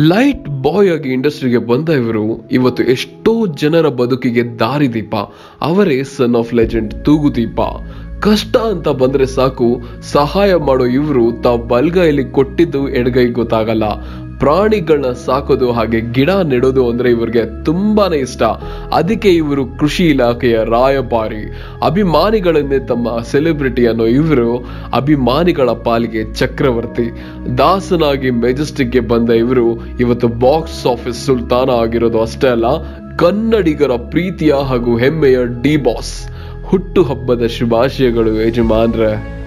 Light boy ಆಗಿ ಇಂಡಸ್ಟ್ರಿಗೆ ಬಂದ ಇವರು ಇವತ್ತು ಎಷ್ಟೋ ಜನರ ಬದುಕಿಗೆ ದಾರಿದೀಪ. ಅವರೇ ಸನ್ ಆಫ್ ಲೆಜೆಂಡ್ ತೂಗುದೀಪ. ಕಷ್ಟ ಅಂತ ಬಂದ್ರೆ ಸಾಕು, ಸಹಾಯ ಮಾಡೋ ಇವರು ತಾವು ಬಲ್ಗೈಲಿ ಕೊಟ್ಟಿದ್ದು ಎಡಗೈ ಗೊತ್ತಾಗಲ್ಲ. ಪ್ರಾಣಿಗಳನ್ನ ಸಾಕೋದು ಹಾಗೆ ಗಿಡ ನೆಡೋದು ಅಂದ್ರೆ ಇವ್ರಿಗೆ ತುಂಬಾನೇ ಇಷ್ಟ. ಅದಕ್ಕೆ ಇವರು ಕೃಷಿ ಇಲಾಖೆಯ ರಾಯಭಾರಿ. ಅಭಿಮಾನಿಗಳನ್ನೇ ತಮ್ಮ ಸೆಲೆಬ್ರಿಟಿ ಅನ್ನೋ ಇವರು ಅಭಿಮಾನಿಗಳ ಪಾಲಿಗೆ ಚಕ್ರವರ್ತಿ. ದಾಸನಾಗಿ ಮೆಜೆಸ್ಟಿಕ್ಗೆ ಬಂದ ಇವರು ಇವತ್ತು ಬಾಕ್ಸ್ ಆಫೀಸ್ ಸುಲ್ತಾನ ಆಗಿರೋದು ಅಷ್ಟೇ ಅಲ್ಲ, ಕನ್ನಡಿಗರ ಪ್ರೀತಿಯ ಹಾಗೂ ಹೆಮ್ಮೆಯ ಡಿ ಬಾಸ್. ಹುಟ್ಟು ಹಬ್ಬದ ಶುಭಾಶಯಗಳು ಯಜಮಾನ್ರೆ.